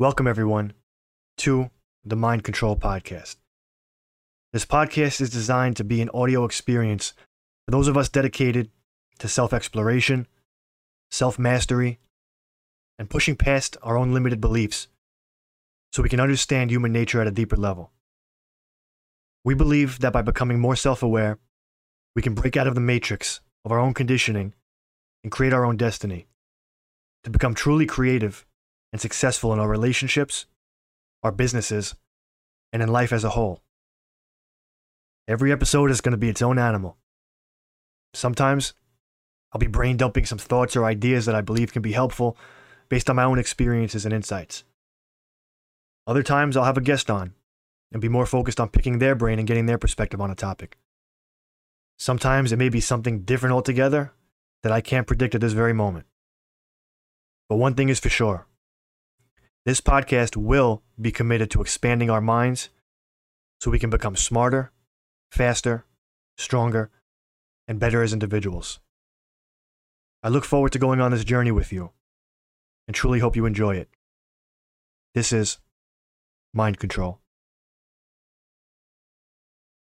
Welcome, everyone, to the Mind Control Podcast. This podcast is designed to be an audio experience for those of us dedicated to self exploration, self mastery, and pushing past our own limited beliefs so we can understand human nature at a deeper level. We believe that by becoming more self aware, we can break out of the matrix of our own conditioning and create our own destiny to become truly creative and successful in our relationships, our businesses, and in life as a whole. Every episode is going to be its own animal. Sometimes I'll be brain dumping some thoughts or ideas that I believe can be helpful based on my own experiences and insights. Other times I'll have a guest on and be more focused on picking their brain and getting their perspective on a topic. Sometimes it may be something different altogether that I can't predict at this very moment. But one thing is for sure this podcast will be committed to expanding our minds so we can become smarter, faster, stronger, and better as individuals. I look forward to going on this journey with you and truly hope you enjoy it. This is Mind Control.